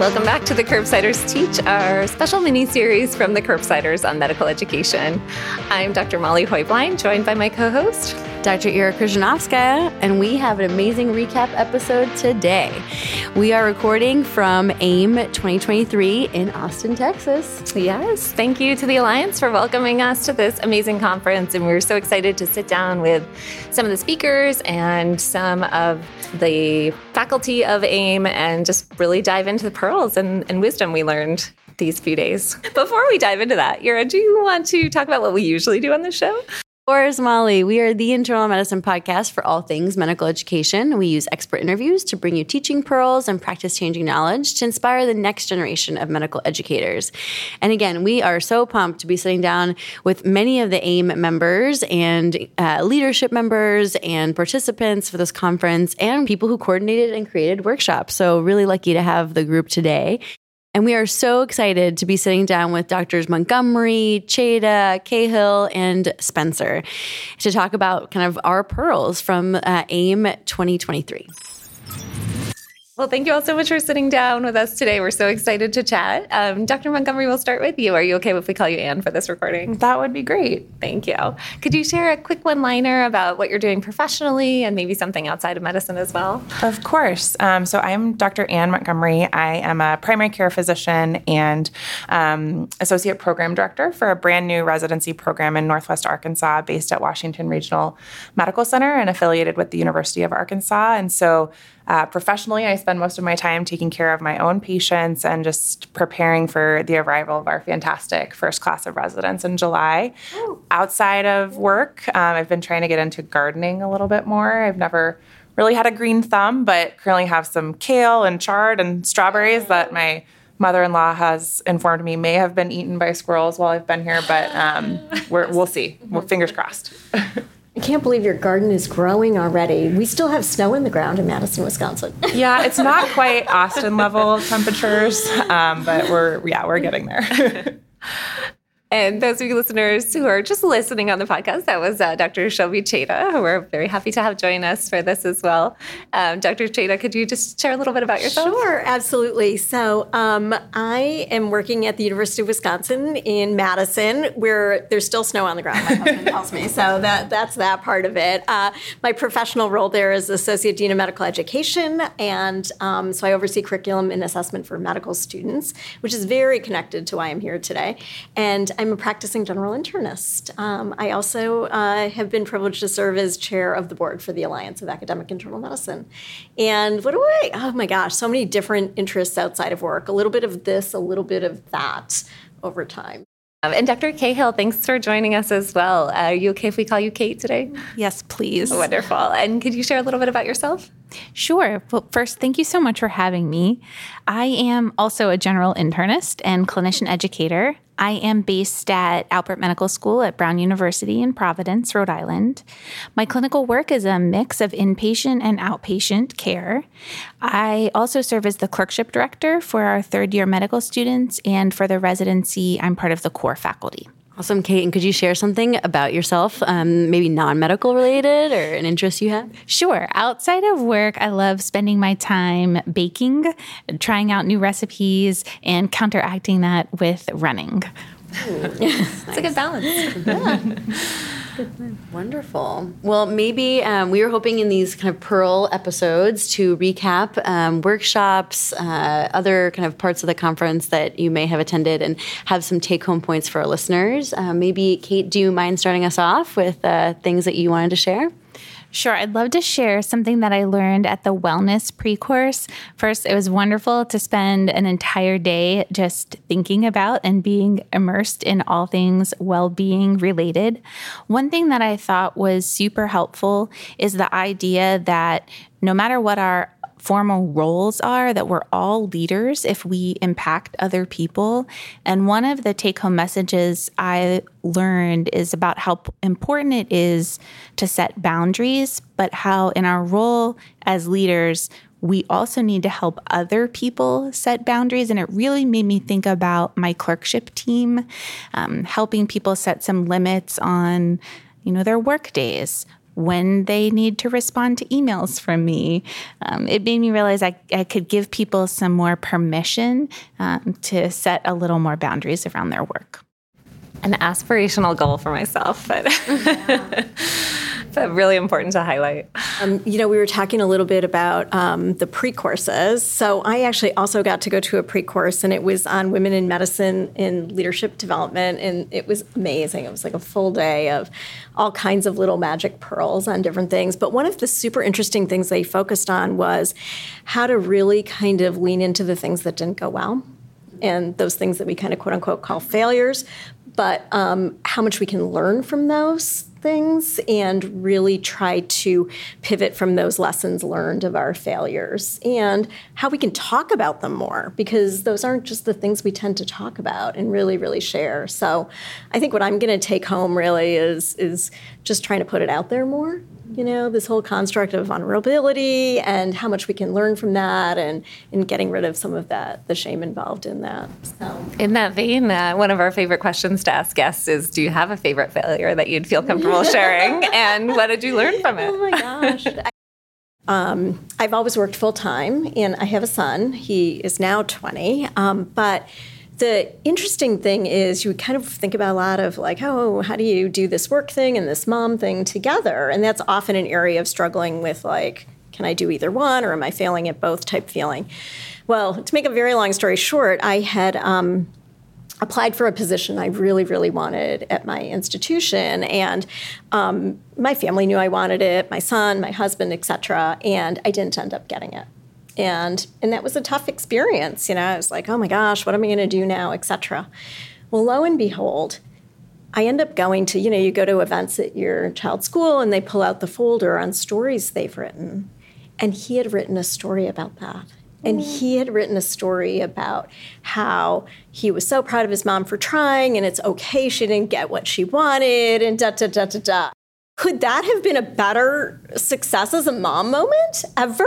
Welcome back to the Curbsiders Teach, our special mini series from the Curbsiders on medical education. I'm Dr. Molly Heublein, joined by my co host, Dr. Era Kryzhanovskaya, and we have an amazing recap episode today. We are recording from AIM 2023 in Austin, Texas. Yes, thank you to the Alliance for welcoming us to this amazing conference. And we're so excited to sit down with some of the speakers and some of the faculty of AIM and just really dive into the pearls and, and wisdom we learned these few days. Before we dive into that, Era, do you want to talk about what we usually do on the show? Molly. We are the internal medicine podcast for all things medical education. We use expert interviews to bring you teaching pearls and practice changing knowledge to inspire the next generation of medical educators. And again, we are so pumped to be sitting down with many of the AIM members and uh, leadership members and participants for this conference and people who coordinated and created workshops. So, really lucky to have the group today. And we are so excited to be sitting down with Doctors Montgomery, Chheda, Cahill, and Spencer to talk about kind of our pearls from uh, AIM 2023. Well, thank you all so much for sitting down with us today. We're so excited to chat. Um, Dr. Montgomery, we'll start with you. Are you okay if we call you Anne for this recording? That would be great. Thank you. Could you share a quick one liner about what you're doing professionally and maybe something outside of medicine as well? Of course. Um, so, I'm Dr. Anne Montgomery. I am a primary care physician and um, associate program director for a brand new residency program in Northwest Arkansas based at Washington Regional Medical Center and affiliated with the University of Arkansas. And so, uh, professionally, I spend most of my time taking care of my own patients and just preparing for the arrival of our fantastic first class of residents in July. Oh. Outside of work, um, I've been trying to get into gardening a little bit more. I've never really had a green thumb, but currently have some kale and chard and strawberries that my mother-in-law has informed me may have been eaten by squirrels while I've been here, but um, we will see. Well, fingers crossed. I can't believe your garden is growing already. We still have snow in the ground in Madison, Wisconsin. yeah, it's not quite Austin level temperatures, um, but we're yeah we're getting there. And those of you listeners who are just listening on the podcast, that was uh, Dr. Shobhi Chheda, who we're very happy to have join us for this as well. Um, Dr. Chheda, could you just share a little bit about yourself? Sure, absolutely. So um, I am working at the University of Wisconsin in Madison, where there's still snow on the ground. My husband tells me, so that that's that part of it. Uh, my professional role there is associate dean of medical education, and um, so I oversee curriculum and assessment for medical students, which is very connected to why I'm here today. And I'm a practicing general internist. Um, I also uh, have been privileged to serve as chair of the board for the Alliance of Academic Internal Medicine. And what do I, oh my gosh, so many different interests outside of work, a little bit of this, a little bit of that over time. Um, and Dr. Cahill, thanks for joining us as well. Uh, are you okay if we call you Kate today? Yes, please. Wonderful. And could you share a little bit about yourself? Sure. Well, first, thank you so much for having me. I am also a general internist and clinician educator. I am based at Alpert Medical School at Brown University in Providence, Rhode Island. My clinical work is a mix of inpatient and outpatient care. I also serve as the clerkship director for our third year medical students, and for the residency, I'm part of the core faculty. Awesome, Kate. And could you share something about yourself, um, maybe non medical related or an interest you have? Sure. Outside of work, I love spending my time baking, trying out new recipes, and counteracting that with running. Ooh, it's nice. a good balance. yeah. Wonderful. Well, maybe um, we were hoping in these kind of Pearl episodes to recap um, workshops, uh, other kind of parts of the conference that you may have attended, and have some take home points for our listeners. Uh, maybe, Kate, do you mind starting us off with uh, things that you wanted to share? Sure. I'd love to share something that I learned at the wellness pre course. First, it was wonderful to spend an entire day just thinking about and being immersed in all things well being related. One thing that I thought was super helpful is the idea that no matter what our formal roles are that we're all leaders if we impact other people. And one of the take home messages I learned is about how important it is to set boundaries, but how in our role as leaders, we also need to help other people set boundaries. And it really made me think about my clerkship team, um, helping people set some limits on, you know, their work days when they need to respond to emails from me. Um, it made me realize I, I could give people some more permission um, to set a little more boundaries around their work. An aspirational goal for myself, but. but really important to highlight. Um, you know, we were talking a little bit about um, the pre courses. So I actually also got to go to a pre course, and it was on women in medicine and leadership development, and it was amazing. It was like a full day of all kinds of little magic pearls on different things. But one of the super interesting things they focused on was how to really kind of lean into the things that didn't go well and those things that we kind of quote unquote call failures, but um, how much we can learn from those things and really try to pivot from those lessons learned of our failures and how we can talk about them more because those aren't just the things we tend to talk about and really really share so i think what i'm going to take home really is is just trying to put it out there more you know, this whole construct of vulnerability and how much we can learn from that and, in getting rid of some of that, the shame involved in that. So. In that vein, uh, one of our favorite questions to ask guests is Do you have a favorite failure that you'd feel comfortable sharing? And what did you learn from it? Oh my gosh. Um, I've always worked full time, and I have a son. He is now 20. Um, but the interesting thing is you kind of think about a lot of like, oh, how do you do this work thing and this mom thing together? And that's often an area of struggling with like, can I do either one or am I failing at both type feeling? Well, to make a very long story short, I had um, applied for a position I really, really wanted at my institution, and um, my family knew I wanted it, my son, my husband, etc., and I didn't end up getting it. And and that was a tough experience you know i was like oh my gosh what am i going to do now? etc well lo and behold i end up going to you know you go to events at your child's school and they pull out the folder on stories they've written. And he had written a story about that and he had written a story about how he was so proud of his mom for trying and it's okay she didn't get what she wanted and da da da da da could that have been a better success as a mom moment ever?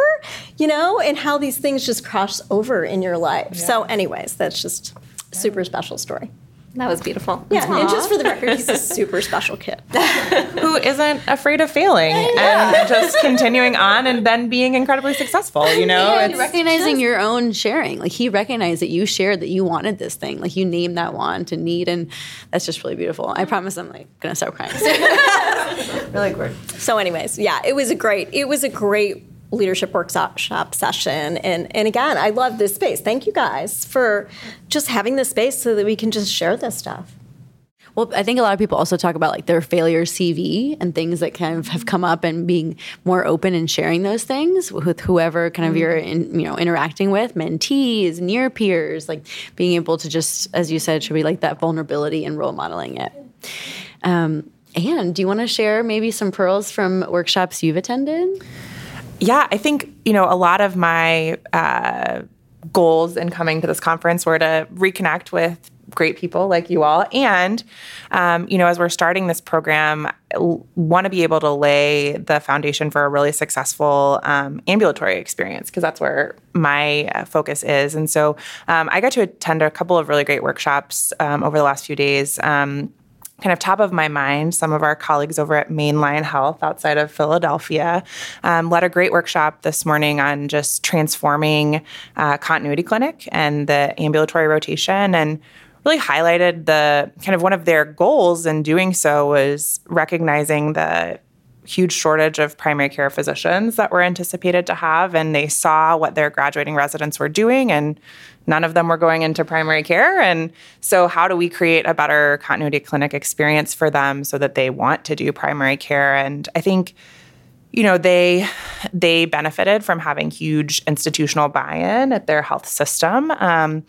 You know, and how these things just cross over in your life. Yeah. So, anyways, that's just super special story. That was beautiful. Yeah, Aww. and just for the record, he's a super special kid who isn't afraid of failing and just continuing on and then being incredibly successful. You know, and recognizing just, your own sharing. Like he recognized that you shared that you wanted this thing. Like you named that want and need, and that's just really beautiful. I promise I'm like gonna start crying. really good. So, anyways, yeah, it was a great. It was a great leadership workshop session. And, and again, I love this space. Thank you guys for just having this space so that we can just share this stuff. Well, I think a lot of people also talk about like their failure CV and things that kind of have come up and being more open and sharing those things with whoever kind of you're in, you know interacting with, mentees, near peers, like being able to just, as you said, should be like that vulnerability and role modeling it. Um, and do you want to share maybe some pearls from workshops you've attended? Yeah, I think, you know, a lot of my uh, goals in coming to this conference were to reconnect with great people like you all. And, um, you know, as we're starting this program, want to be able to lay the foundation for a really successful um, ambulatory experience because that's where my uh, focus is. And so um, I got to attend a couple of really great workshops um, over the last few days. Um, kind of top of my mind, some of our colleagues over at Main Line Health outside of Philadelphia um, led a great workshop this morning on just transforming uh, continuity clinic and the ambulatory rotation and really highlighted the kind of one of their goals in doing so was recognizing the huge shortage of primary care physicians that were anticipated to have and they saw what their graduating residents were doing and none of them were going into primary care. And so, how do we create a better continuity clinic experience for them so that they want to do primary care? And I think you know they they benefited from having huge institutional buy-in at their health system um,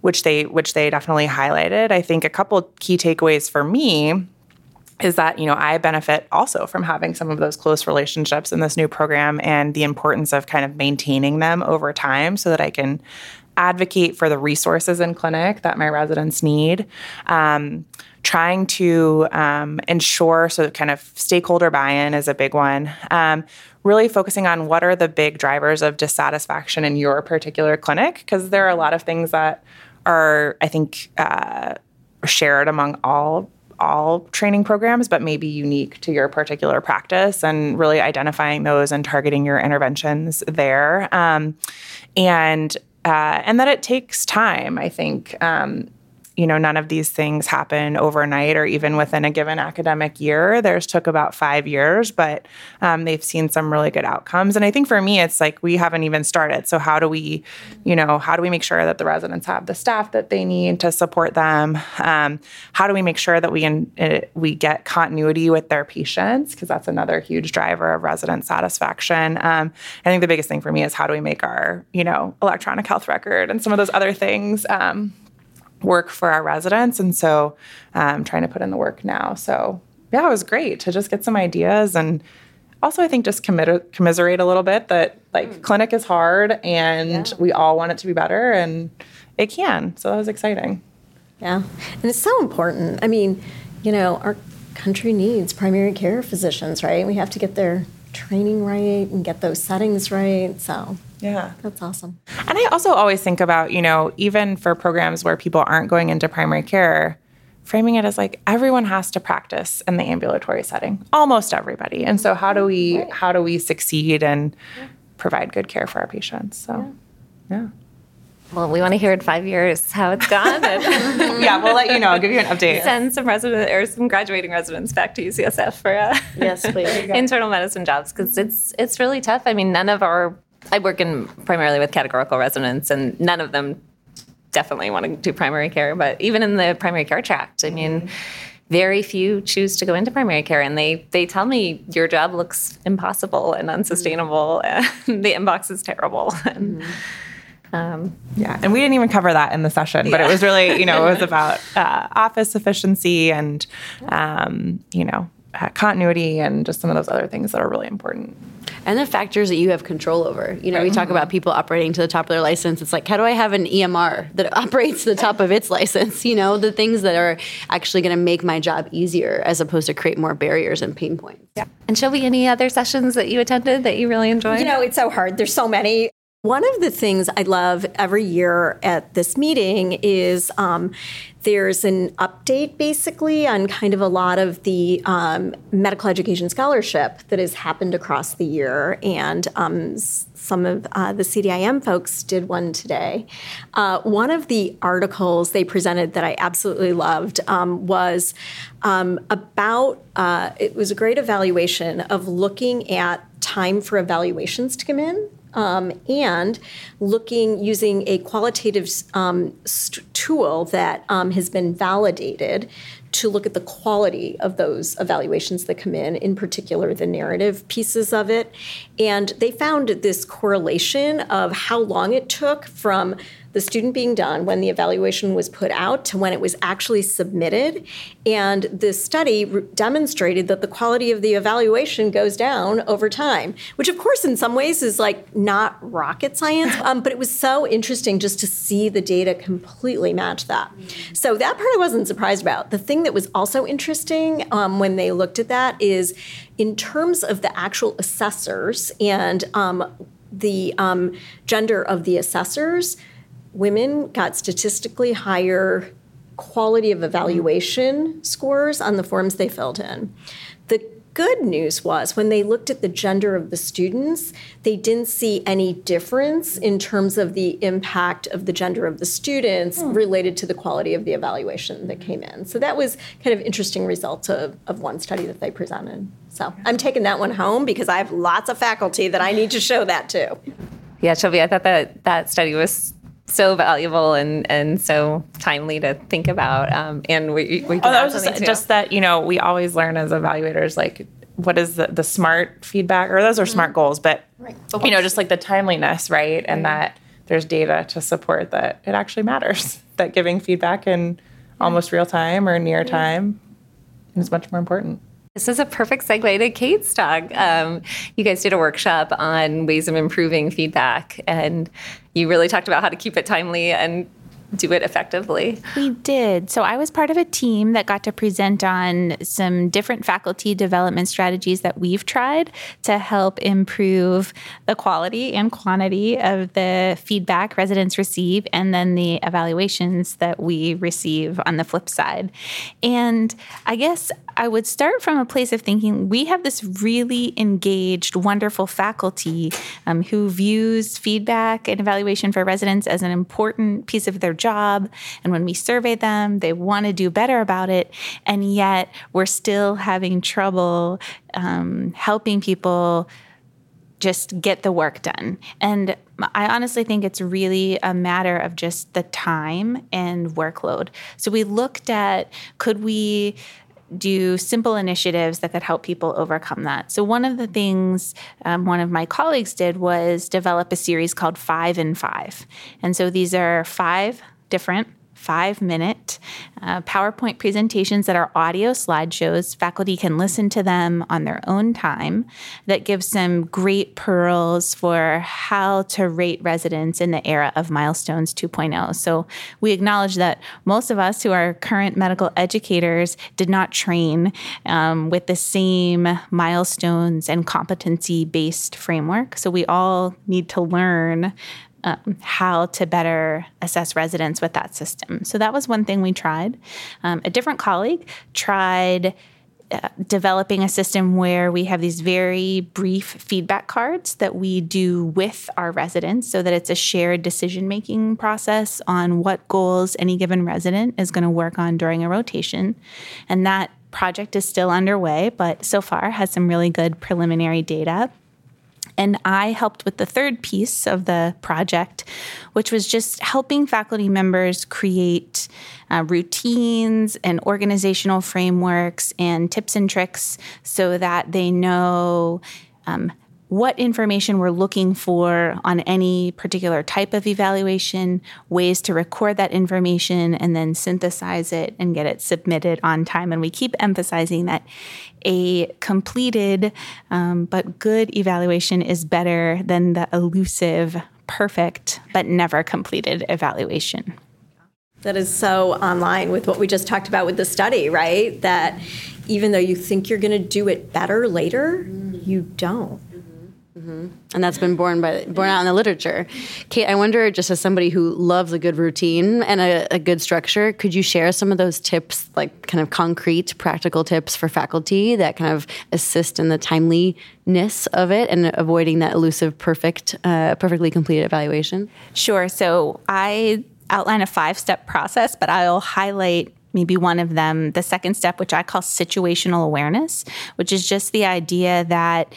which they which they definitely highlighted i think a couple key takeaways for me is that you know I benefit also from having some of those close relationships in this new program and the importance of kind of maintaining them over time so that I can advocate for the resources in clinic that my residents need. Um, trying to um, ensure so kind of stakeholder buy-in is a big one um, really focusing on what are the big drivers of dissatisfaction in your particular clinic because there are a lot of things that are i think uh, shared among all all training programs, but maybe unique to your particular practice, and really identifying those and targeting your interventions there. Um, and uh, and that it takes time. I think um, you know, none of these things happen overnight or even within a given academic year. Theirs took about five years, but um, they've seen some really good outcomes. And I think for me, it's like we haven't even started. So how do we, you know, how do we make sure that the residents have the staff that they need to support them? Um, how do we make sure that we in, uh, we get continuity with their patients? Because that's another huge driver of resident satisfaction. Um, I think the biggest thing for me is how do we make our, you know, electronic health record and some of those other things um, work for our residents. And so I'm um, trying to put in the work now. So yeah, it was great to just get some ideas and also I think just commit, commiserate a little bit that like mm. clinic is hard and yeah. we all want it to be better and it can. So that was exciting. Yeah. And it's so important. I mean, you know, our country needs primary care physicians, right? We have to get their training right and get those settings right. So yeah. That's awesome. And I also always think about, you know, even for programs where people aren't going into primary care, framing it as like everyone has to practice in the ambulatory setting. Almost everybody. And so how do we right. how do we succeed and yeah. provide good care for our patients? So yeah. yeah. Well, we want to hear in five years how it's gone. yeah, we'll let you know. I'll give you an update. Send some resident or some graduating residents back to UCSF for uh, yes, please. internal medicine jobs because it's it's really tough. I mean, none of our I work in primarily with categorical residents, and none of them definitely want to do primary care. But even in the primary care tract, I mean, very few choose to go into primary care, and they they tell me your job looks impossible and unsustainable, mm-hmm. and the inbox is terrible. And, mm-hmm. Um, yeah, and we didn't even cover that in the session, but yeah. it was really, you know, it was about uh, office efficiency and, um, you know, continuity and just some of those other things that are really important and the factors that you have control over. You know, we talk about people operating to the top of their license. It's like, how do I have an EMR that operates to the top of its license? You know, the things that are actually going to make my job easier as opposed to create more barriers and pain points. Yeah. And Shobhi, any other sessions that you attended that you really enjoyed? You know, it's so hard. There's so many. One of the things I love every year at this meeting is um, there's an update basically on kind of a lot of the um, medical education scholarship that has happened across the year. And um, some of uh, the CDIM folks did one today. Uh, one of the articles they presented that I absolutely loved um, was um, about, uh, it was a great evaluation of looking at time for evaluations to come in um, and looking using a qualitative um, st- tool that um, has been validated to look at the quality of those evaluations that come in, in particular the narrative pieces of it. And they found this correlation of how long it took from the student being done when the evaluation was put out to when it was actually submitted. And the study re- demonstrated that the quality of the evaluation goes down over time, which, of course, in some ways is like not rocket science, um, but it was so interesting just to see the data completely match that. So that part I wasn't surprised about. The thing that was also interesting um, when they looked at that is in terms of the actual assessors and um, the um, gender of the assessors women got statistically higher quality of evaluation scores on the forms they filled in. The good news was when they looked at the gender of the students, they didn't see any difference in terms of the impact of the gender of the students hmm. related to the quality of the evaluation that came in. So that was kind of interesting results of, of one study that they presented. So I'm taking that one home because I have lots of faculty that I need to show that to. Yeah, Shobhi, I thought that that study was so valuable and and so timely to think about. Um, and we, we oh, that was just, just, that you know we always learn as evaluators like what is the, the smart feedback or those are mm-hmm. smart goals, but right. you know just like the timeliness, right, and that there's data to support that it actually matters that giving feedback in almost real time or near time is much more important. This is a perfect segue to Kate's talk. Um, you guys did a workshop on ways of improving feedback, and you really talked about how to keep it timely and do it effectively. We did. So I was part of a team that got to present on some different faculty development strategies that we've tried to help improve the quality and quantity of the feedback residents receive and then the evaluations that we receive on the flip side. And I guess I would start from a place of thinking we have this really engaged, wonderful faculty um, who views feedback and evaluation for residents as an important piece of their job. And when we survey them, they want to do better about it. And yet we're still having trouble um, helping people just get the work done. And I honestly think it's really a matter of just the time and workload. So we looked at could we do simple initiatives that could help people overcome that. So, one of the things um, one of my colleagues did was develop a series called Five in Five. And so, these are five different five minute uh, PowerPoint presentations that are audio slideshows. Faculty can listen to them on their own time. That gives some great pearls for how to rate residents in the era of Milestones 2.0. So we acknowledge that most of us who are current medical educators did not train um, with the same milestones and competency based framework. So we all need to learn um, how to better assess residents with that system. So that was one thing we tried. Um, a different colleague tried. Uh, developing a system where we have these very brief feedback cards that we do with our residents so that it's a shared decision making process on what goals any given resident is going to work on during a rotation. And that project is still underway, but so far has some really good preliminary data. And I helped with the third piece of the project, which was just helping faculty members create uh, routines and organizational frameworks and tips and tricks so that they know. Um, what information we're looking for on any particular type of evaluation, ways to record that information and then synthesize it and get it submitted on time. And we keep emphasizing that a completed um, but good evaluation is better than the elusive, perfect, but never completed evaluation. That is so online with what we just talked about with the study, right? That even though you think you're going to do it better later, you don't. Mm-hmm. And that's been born by born out in the literature. Kate, I wonder, just as somebody who loves a good routine and a, a, good structure, could you share some of those tips, like kind of concrete, practical tips for faculty that kind of assist in the timeliness of it and avoiding that elusive, perfect, uh, perfectly completed evaluation? Sure. So I outline a five step process, but I'll highlight maybe one of them, the second step, which I call situational awareness, which is just the idea that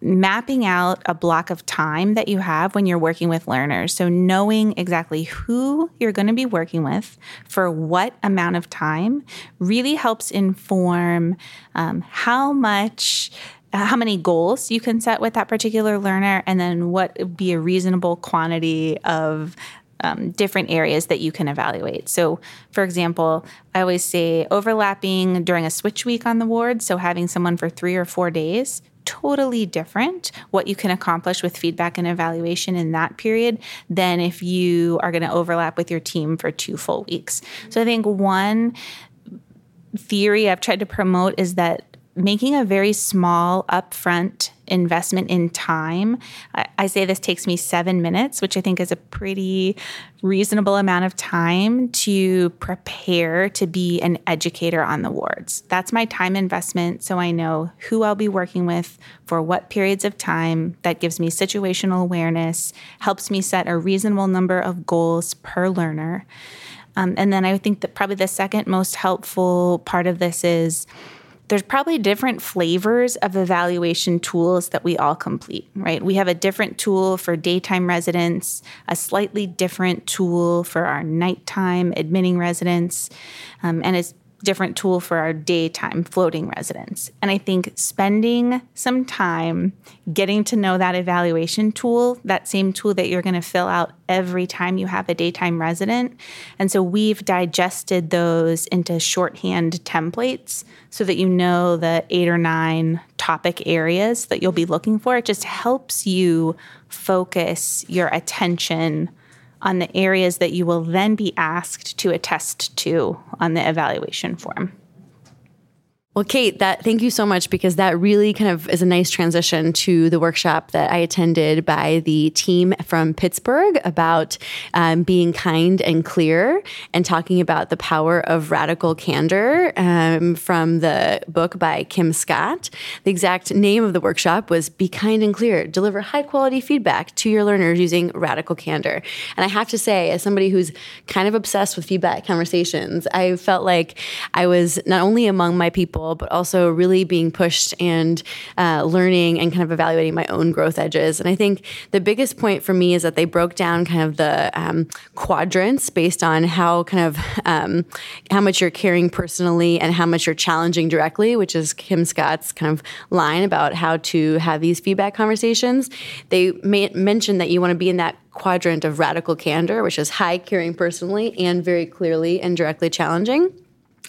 mapping out a block of time that you have when you're working with learners. So, knowing exactly who you're going to be working with for what amount of time really helps inform um, how much. How many goals you can set with that particular learner, and then what would be a reasonable quantity of um, different areas that you can evaluate. So, for example, I always say overlapping during a switch week on the ward, so having someone for three or four days totally different what you can accomplish with feedback and evaluation in that period than if you are going to overlap with your team for two full weeks. So I think one theory I've tried to promote is that making a very small upfront investment in time. I, I, say this takes me seven minutes, which I think is a pretty reasonable amount of time to prepare to be an educator on the wards. That's my time investment. So I know who I'll be working with for what periods of time. That gives me situational awareness, helps me set a reasonable number of goals per learner. Um, and then I think that probably the second most helpful part of this is there's probably different flavors of evaluation tools that we all complete, right? We have a different tool for daytime residents, a slightly different tool for our nighttime admitting residents. Um, and it's different tool for our daytime floating residents. And I think spending some time getting to know that evaluation tool, that same tool that you're going to fill out every time you have a daytime resident. And so we've digested those into shorthand templates so that you know the eight or nine topic areas that you'll be looking for. It just helps you focus your attention on the areas that you will then be asked to attest to on the evaluation form. Well, Kate, that thank you so much because that really kind of is a nice transition to the workshop that I attended by the team from Pittsburgh about um, being kind and clear and talking about the power of radical candor um, from the book by Kim Scott. The exact name of the workshop was "Be Kind and Clear: Deliver High Quality Feedback to Your Learners Using Radical Candor." And I have to say, as somebody who's kind of obsessed with feedback conversations, I felt like I was not only among my people but also really being pushed and uh, learning and kind of evaluating my own growth edges. And I think the biggest point for me is that they broke down kind of the um, quadrants based on how kind of um, how much you're caring personally and how much you're challenging directly, which is Kim Scott's kind of line about how to have these feedback conversations. They may, mentioned that you want to be in that quadrant of radical candor, which is high caring personally and very clearly and directly challenging.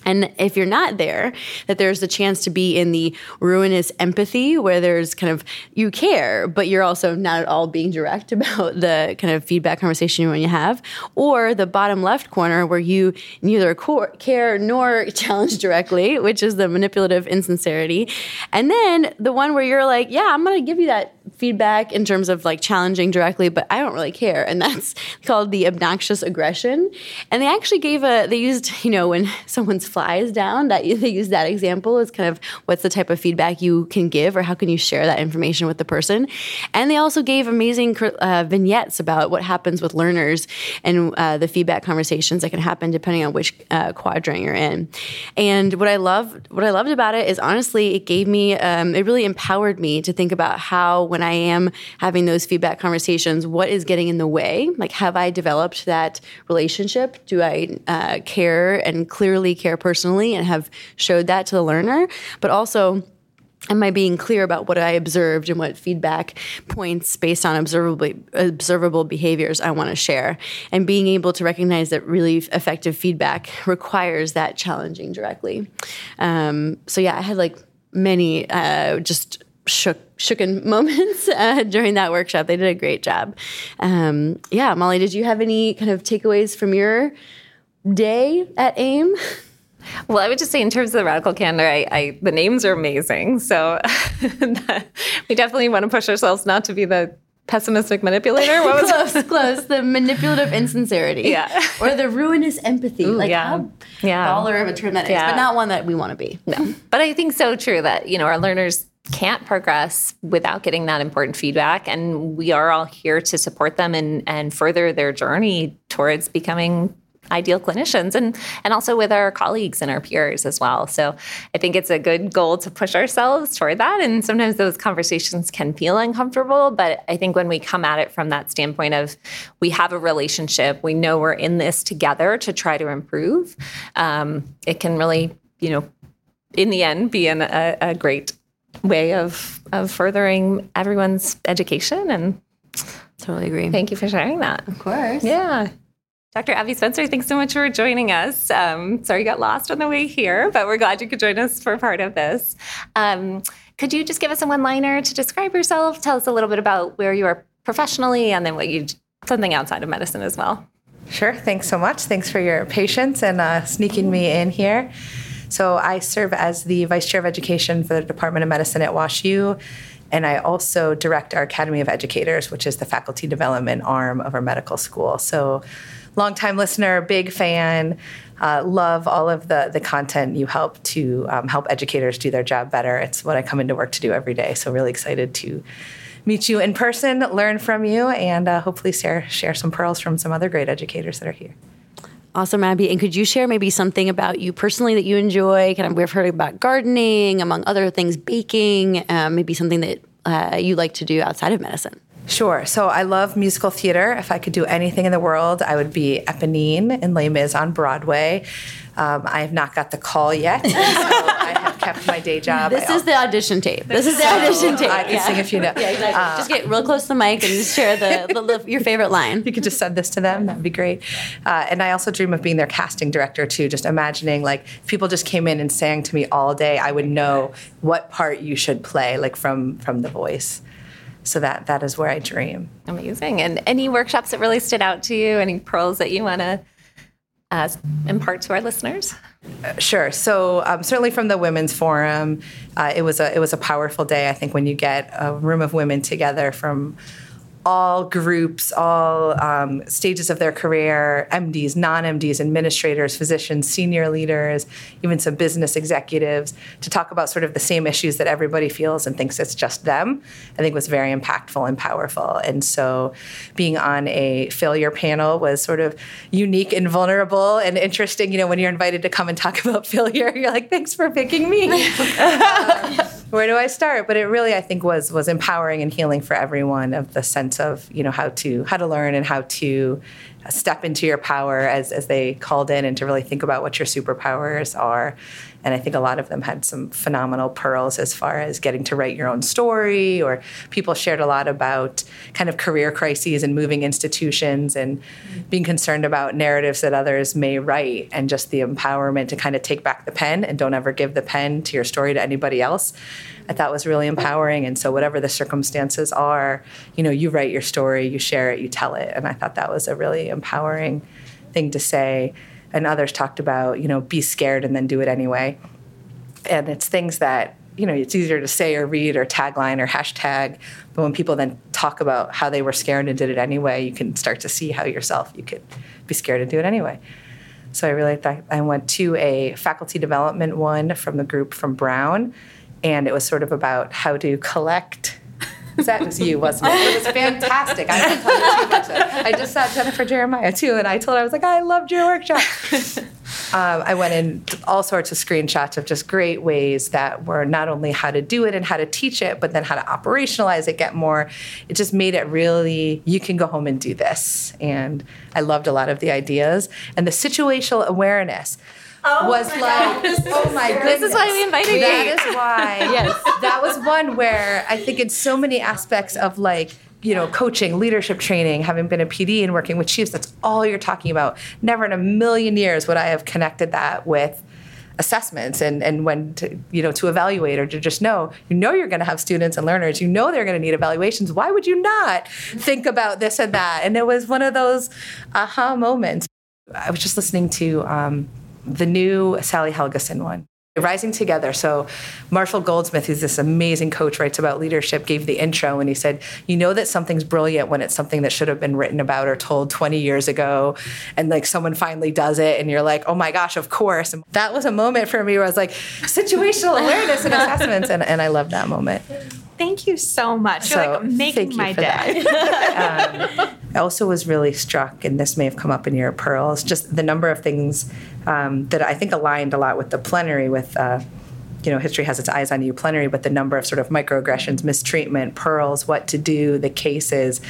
And if you're not there, that there's a chance to be in the ruinous empathy where there's kind of you care, but you're also not at all being direct about the kind of feedback conversation you want to have, or the bottom left corner where you neither care nor challenge directly, which is the manipulative insincerity. And then the one where you're like, yeah, I'm going to give you that feedback in terms of like challenging directly, but I don't really care. And that's called the obnoxious aggression. And they actually gave a, they used, you know, when someone's flies down, that they use that example as kind of what's the type of feedback you can give or how can you share that information with the person. And they also gave amazing uh, vignettes about what happens with learners and uh, the feedback conversations that can happen depending on which uh, quadrant you're in. And what I loved, what I loved about it is honestly, it gave me, um, it really empowered me to think about how when I am having those feedback conversations, what is getting in the way? Like, have I developed that relationship? Do I uh, care and clearly care personally and have showed that to the learner? But also, am I being clear about what I observed and what feedback points based on observable observable behaviors I want to share? And being able to recognize that really effective feedback requires that challenging directly. Um, so yeah, I had like many uh, just shook shooken moments uh, during that workshop. They did a great job. Um, yeah, Molly, did you have any kind of takeaways from your day at AIM? Well, I would just say, in terms of the radical candor, I, I the names are amazing. So we definitely want to push ourselves not to be the pessimistic manipulator. What was close? close. The manipulative insincerity. Yeah. Or the ruinous empathy. Ooh, like yeah. how yeah. baller of a term that is, Yeah. but not one that we want to be. No. But I think so true that, you know, our learners can't progress without getting that important feedback. And we are all here to support them and, and further their journey towards becoming ideal clinicians and and also with our colleagues and our peers as well. So I think it's a good goal to push ourselves toward that. And sometimes those conversations can feel uncomfortable. But I think when we come at it from that standpoint of we have a relationship, we know we're in this together to try to improve, um, it can really, you know, in the end be a, a great way of of furthering everyone's education and Totally agree. thank you for sharing that of course. yeah dr abby spencer thanks so much for joining us um, sorry you got lost on the way here but we're glad you could join us for part of this um, could you just give us a one liner to describe yourself tell us a little bit about where you are professionally and then what you something outside of medicine as well Sure. Thanks so much. Thanks for your patience and uh, sneaking me in here. So, I serve as the Vice Chair of Education for the Department of Medicine at WashU. And I also direct our Academy of Educators, which is the faculty development arm of our medical school. So, longtime listener, big fan, uh, love all of the, the content you help to um, help educators do their job better. It's what I come into work to do every day. So, really excited to meet you in person, learn from you, and uh, hopefully share, share some pearls from some other great educators that are here. Awesome, Abby. And could you share maybe something about you personally that you enjoy? Kind of, we've heard about gardening, among other things, baking, um, maybe something that uh, you like to do outside of medicine. Sure. So I love musical theater. If I could do anything in the world, I would be Eponine in Les Mis on Broadway. Um, I have not got the call yet. so I have kept my day job. This I is the audition tape. This is the audition tape. I can sing if you know. Yeah, exactly. just get real close to the mic and just share the, the, the your favorite line. you could just send this to them that'd be great uh, and i also dream of being their casting director too just imagining like if people just came in and sang to me all day i would know what part you should play like from from the voice so that that is where i dream Amazing. And any workshops that really stood out to you? Any pearls that you want to uh, impart to our listeners? Sure. So um, certainly from the women's forum, uh, it was a it was a powerful day. I think when you get a room of women together from all groups, all um, stages of their career, MDs, non-MDs, administrators, physicians, senior leaders, even some business executives, to talk about sort of the same issues that everybody feels and thinks it's just them. I think was very impactful and powerful. And so, being on a failure panel was sort of unique and vulnerable and interesting. You know, when you're invited to come and talk about failure, you're like, "Thanks for picking me." where do I start? But it really, I think, was was empowering and healing for everyone of the sense of you know how to how to learn and how to step into your power as as they called in and to really think about what your superpowers are. And I think a lot of them had some phenomenal pearls as far as getting to write your own story, or people shared a lot about kind of career crises and moving institutions and being concerned about narratives that others may write and just the empowerment to kind of take back the pen and don't ever give the pen to your story to anybody else. I thought was really empowering. And so, whatever the circumstances are, you know, you write your story, you share it, you tell it. And I thought that was a really empowering thing to say and others talked about, you know, be scared and then do it anyway. And it's things that, you know, it's easier to say or read or tagline or hashtag, but when people then talk about how they were scared and did it anyway, you can start to see how yourself you could be scared and do it anyway. So I really thought I went to a faculty development one from the group from Brown, and it was sort of about how to collect that was you, wasn't it? It was fantastic. I, too much. I just saw Jennifer Jeremiah too, and I told her I was like, I loved your workshop. Um, I went in all sorts of screenshots of just great ways that were not only how to do it and how to teach it, but then how to operationalize it, get more. It just made it really, you can go home and do this. And I loved a lot of the ideas and the situational awareness. Oh was like, God. oh my goodness. This is why we invited you. That is why. yes. That was one where I think in so many aspects of like, you know, coaching, leadership training, having been a PD and working with chiefs, that's all you're talking about. Never in a million years would I have connected that with assessments and, and when to, you know, to evaluate or to just know, you know you're going to have students and learners, you know they're going to need evaluations. Why would you not think about this and that? And it was one of those aha moments. I was just listening to um, the new Sally Helgesen one. Rising Together. So, Marshall Goldsmith, who's this amazing coach, writes about leadership, gave the intro and he said, You know that something's brilliant when it's something that should have been written about or told 20 years ago. And like someone finally does it, and you're like, Oh my gosh, of course. And that was a moment for me where I was like, Situational awareness and assessments. And, and I love that moment. Thank you so much. So, You're like making thank you my for day. um, I also was really struck, and this may have come up in your pearls, just the number of things um, that I think aligned a lot with the plenary, with uh, you know, history has its eyes on you plenary, but the number of sort of microaggressions, mistreatment, pearls, what to do, the cases,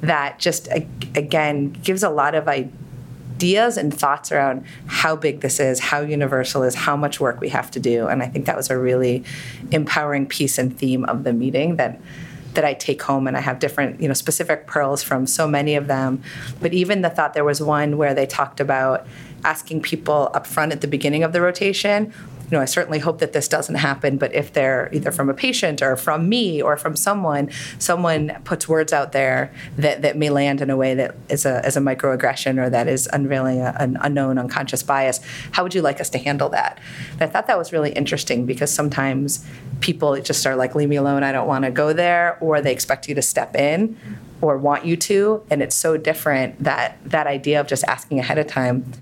that just again gives a lot of ideas and thoughts around how big this is, how universal is, how much work we have to do, and I think that was a really empowering piece and theme of the meeting that that I take home and I have different, you know, specific pearls from so many of them. But even the thought there was one where they talked about asking people up front at the beginning of the rotation know, I certainly hope that this doesn't happen, but if they're either from a patient or from me or from someone, someone puts words out there that, that may land in a way that is a, is a microaggression or that is unveiling a, an unknown unconscious bias, how would you like us to handle that? And I thought that was really interesting because sometimes people just are like, leave me alone, I don't want to go there, or they expect you to step in or want you to. And it's so different that that idea of just asking ahead of time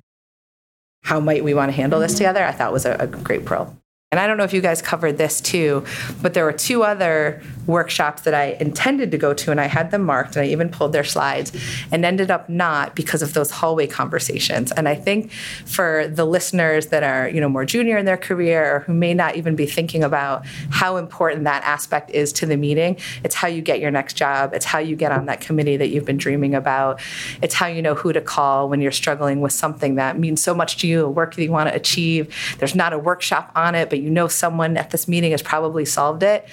how might we want to handle this mm-hmm. together, I thought was a, a great pearl. And I don't know if you guys covered this too, but there were two other workshops that I intended to go to, and I had them marked, and I even pulled their slides, and ended up not because of those hallway conversations. And I think for the listeners that are, you know, more junior in their career or who may not even be thinking about how important that aspect is to the meeting, it's how you get your next job. It's how you get on that committee that you've been dreaming about. It's how you know who to call when you're struggling with something that means so much to you, a work that you want to achieve. There's not a workshop on it, but you know someone at this meeting has probably solved it.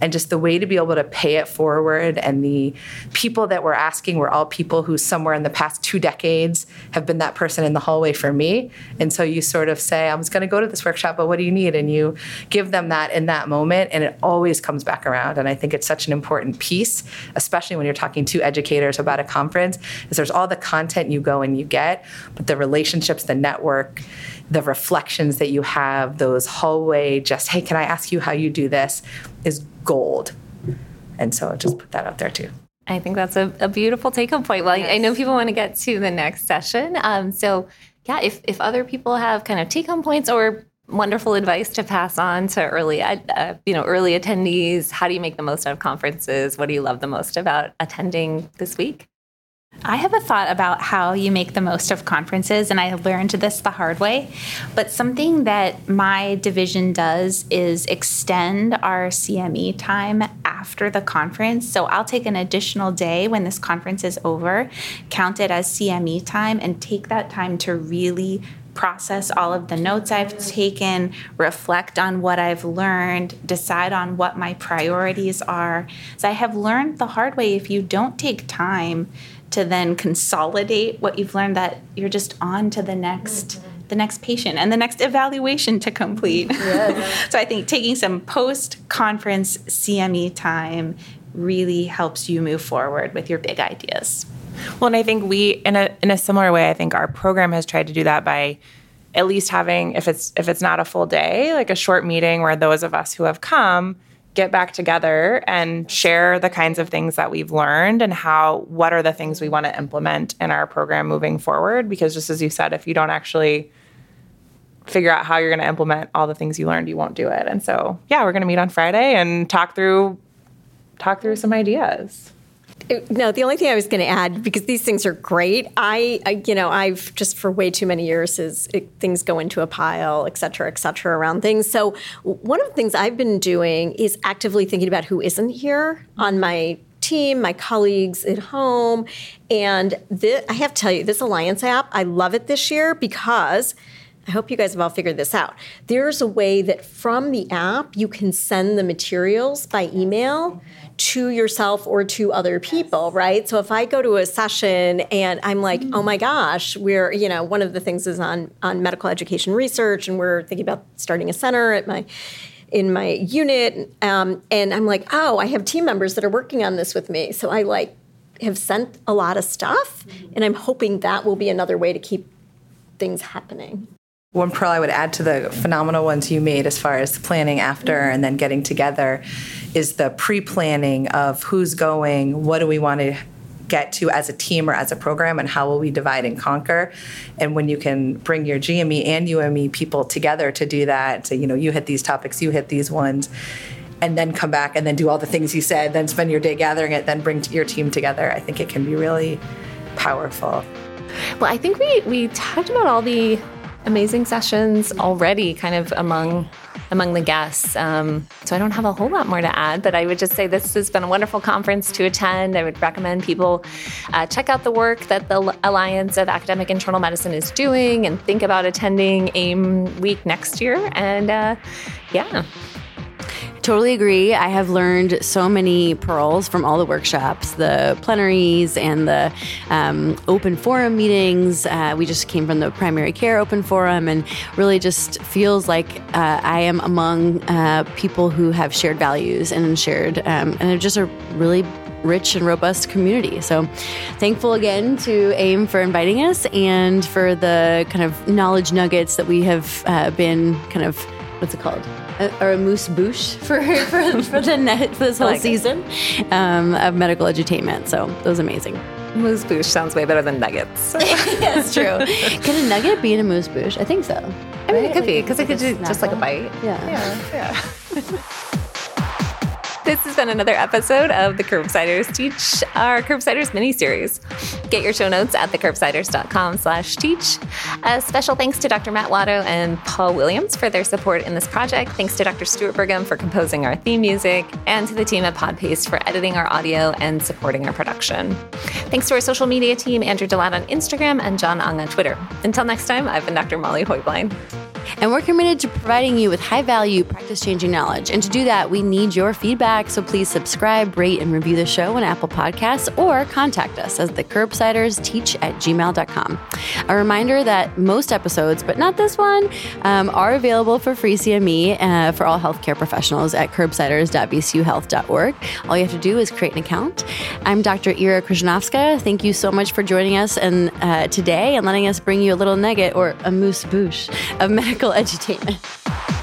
And just the way to be able to pay it forward. And the people that we're asking were all people who, somewhere in the past two decades, have been that person in the hallway for me. And so you sort of say, I was going to go to this workshop, but what do you need? And you give them that in that moment. And it always comes back around. And I think it's such an important piece, especially when you're talking to educators about a conference, is there's all the content you go and you get, but the relationships, the network, the reflections that you have, those hallway, just, hey, can I ask you how you do this, is gold. And so I'll just put that out there too. I think that's a, a beautiful take home point. Well, yes. I know people want to get to the next session. Um, so, yeah, if, if other people have kind of take home points or wonderful advice to pass on to early uh, you know early attendees how do you make the most out of conferences what do you love the most about attending this week I have a thought about how you make the most of conferences, and I learned this the hard way. But something that my division does is extend our CME time after the conference. So I'll take an additional day when this conference is over, count it as CME time, and take that time to really process all of the notes I've taken, reflect on what I've learned, decide on what my priorities are. So I have learned the hard way if you don't take time to then consolidate what you've learned that you're just on to the next mm-hmm. the next patient and the next evaluation to complete yes. so i think taking some post conference cme time really helps you move forward with your big ideas well and i think we in a in a similar way i think our program has tried to do that by at least having if it's if it's not a full day like a short meeting where those of us who have come get back together and share the kinds of things that we've learned and how what are the things we want to implement in our program moving forward? Because just as you said if you don't actually figure out how you're going to implement all the things you learned you won't do it. And so yeah we're going to meet on friday and talk through talk through some ideas no, the only thing I was going to add because these things are great. I, I you know, I've just for way too many years is it, things go into a pile, et cetera, et cetera, around things. So one of the things I've been doing is actively thinking about who isn't here on my team, my colleagues at home, and this, I have to tell you, this Alliance app, I love it this year because. I hope you guys have all figured this out. There's a way that from the app you can send the materials by email to yourself or to other people, right? So if I go to a session and I'm like, mm-hmm. oh my gosh, we're, you know, one of the things is on on medical education research, and we're thinking about starting a center at my in my unit, um, and I'm like, oh, I have team members that are working on this with me, so I like have sent a lot of stuff, mm-hmm. and I'm hoping that will be another way to keep things happening. One pearl I would add to the phenomenal ones you made as far as planning after and then getting together is the pre planning of who's going, what do we want to get to as a team or as a program, and how will we divide and conquer. And when you can bring your GME and UME people together to do that, say, you know, you hit these topics, you hit these ones, and then come back and then do all the things you said, then spend your day gathering it, then bring your team together, I think it can be really powerful. Well, I think we, we talked about all the amazing sessions already, kind of among among the guests. Um, so I don't have a whole lot more to add, but I would just say this has been a wonderful conference to attend. I would recommend people uh, check out the work that the Alliance of Academic Internal Medicine is doing and think about attending AIM week next year. And uh, yeah. Totally agree. I have learned so many pearls from all the workshops, the plenaries, and the um, open forum meetings. Uh, we just came from the primary care open forum, and really just feels like uh, I am among uh, people who have shared values and shared, um, and just a really rich and robust community. So, thankful again to AIM for inviting us and for the kind of knowledge nuggets that we have uh, been kind of what's it called? Or amuse bouche for for, for the net for this whole like season um, of medical edutainment. So that was amazing. Moose bouche sounds way better than nuggets. That's true. Can a nugget be in a moose bouche? I think so. I mean, it Right? could be because it could a do just like a bite. Yeah. This has been another episode of the Curbsiders Teach, our Curbsiders mini-series. Get your show notes at thecurbsiders.com slash teach. A special thanks to Dr. Matt Watto and Paul Williams for their support in this project. Thanks to Dr. Stuart Brigham for composing our theme music, and to the team at Podpaste for editing our audio and supporting our production. Thanks to our social media team, Andrew Delat on Instagram and John Ong on Twitter. Until next time, I've been Dr. Molly Heublein. And we're committed to providing you with high value, practice changing knowledge. And to do that, we need your feedback. So please subscribe, rate, and review the show on Apple Podcasts or contact us as the curbsiders teach at gmail.com. A reminder that most episodes, but not this one, um, are available for free CME uh, for all healthcare professionals at curbsiders.vcuhealth.org. All you have to do is create an account. I'm Dr. Era Kryzhanovskaya. Thank you so much for joining us and uh, today and letting us bring you a little nugget or amuse bouche of medical edutainment.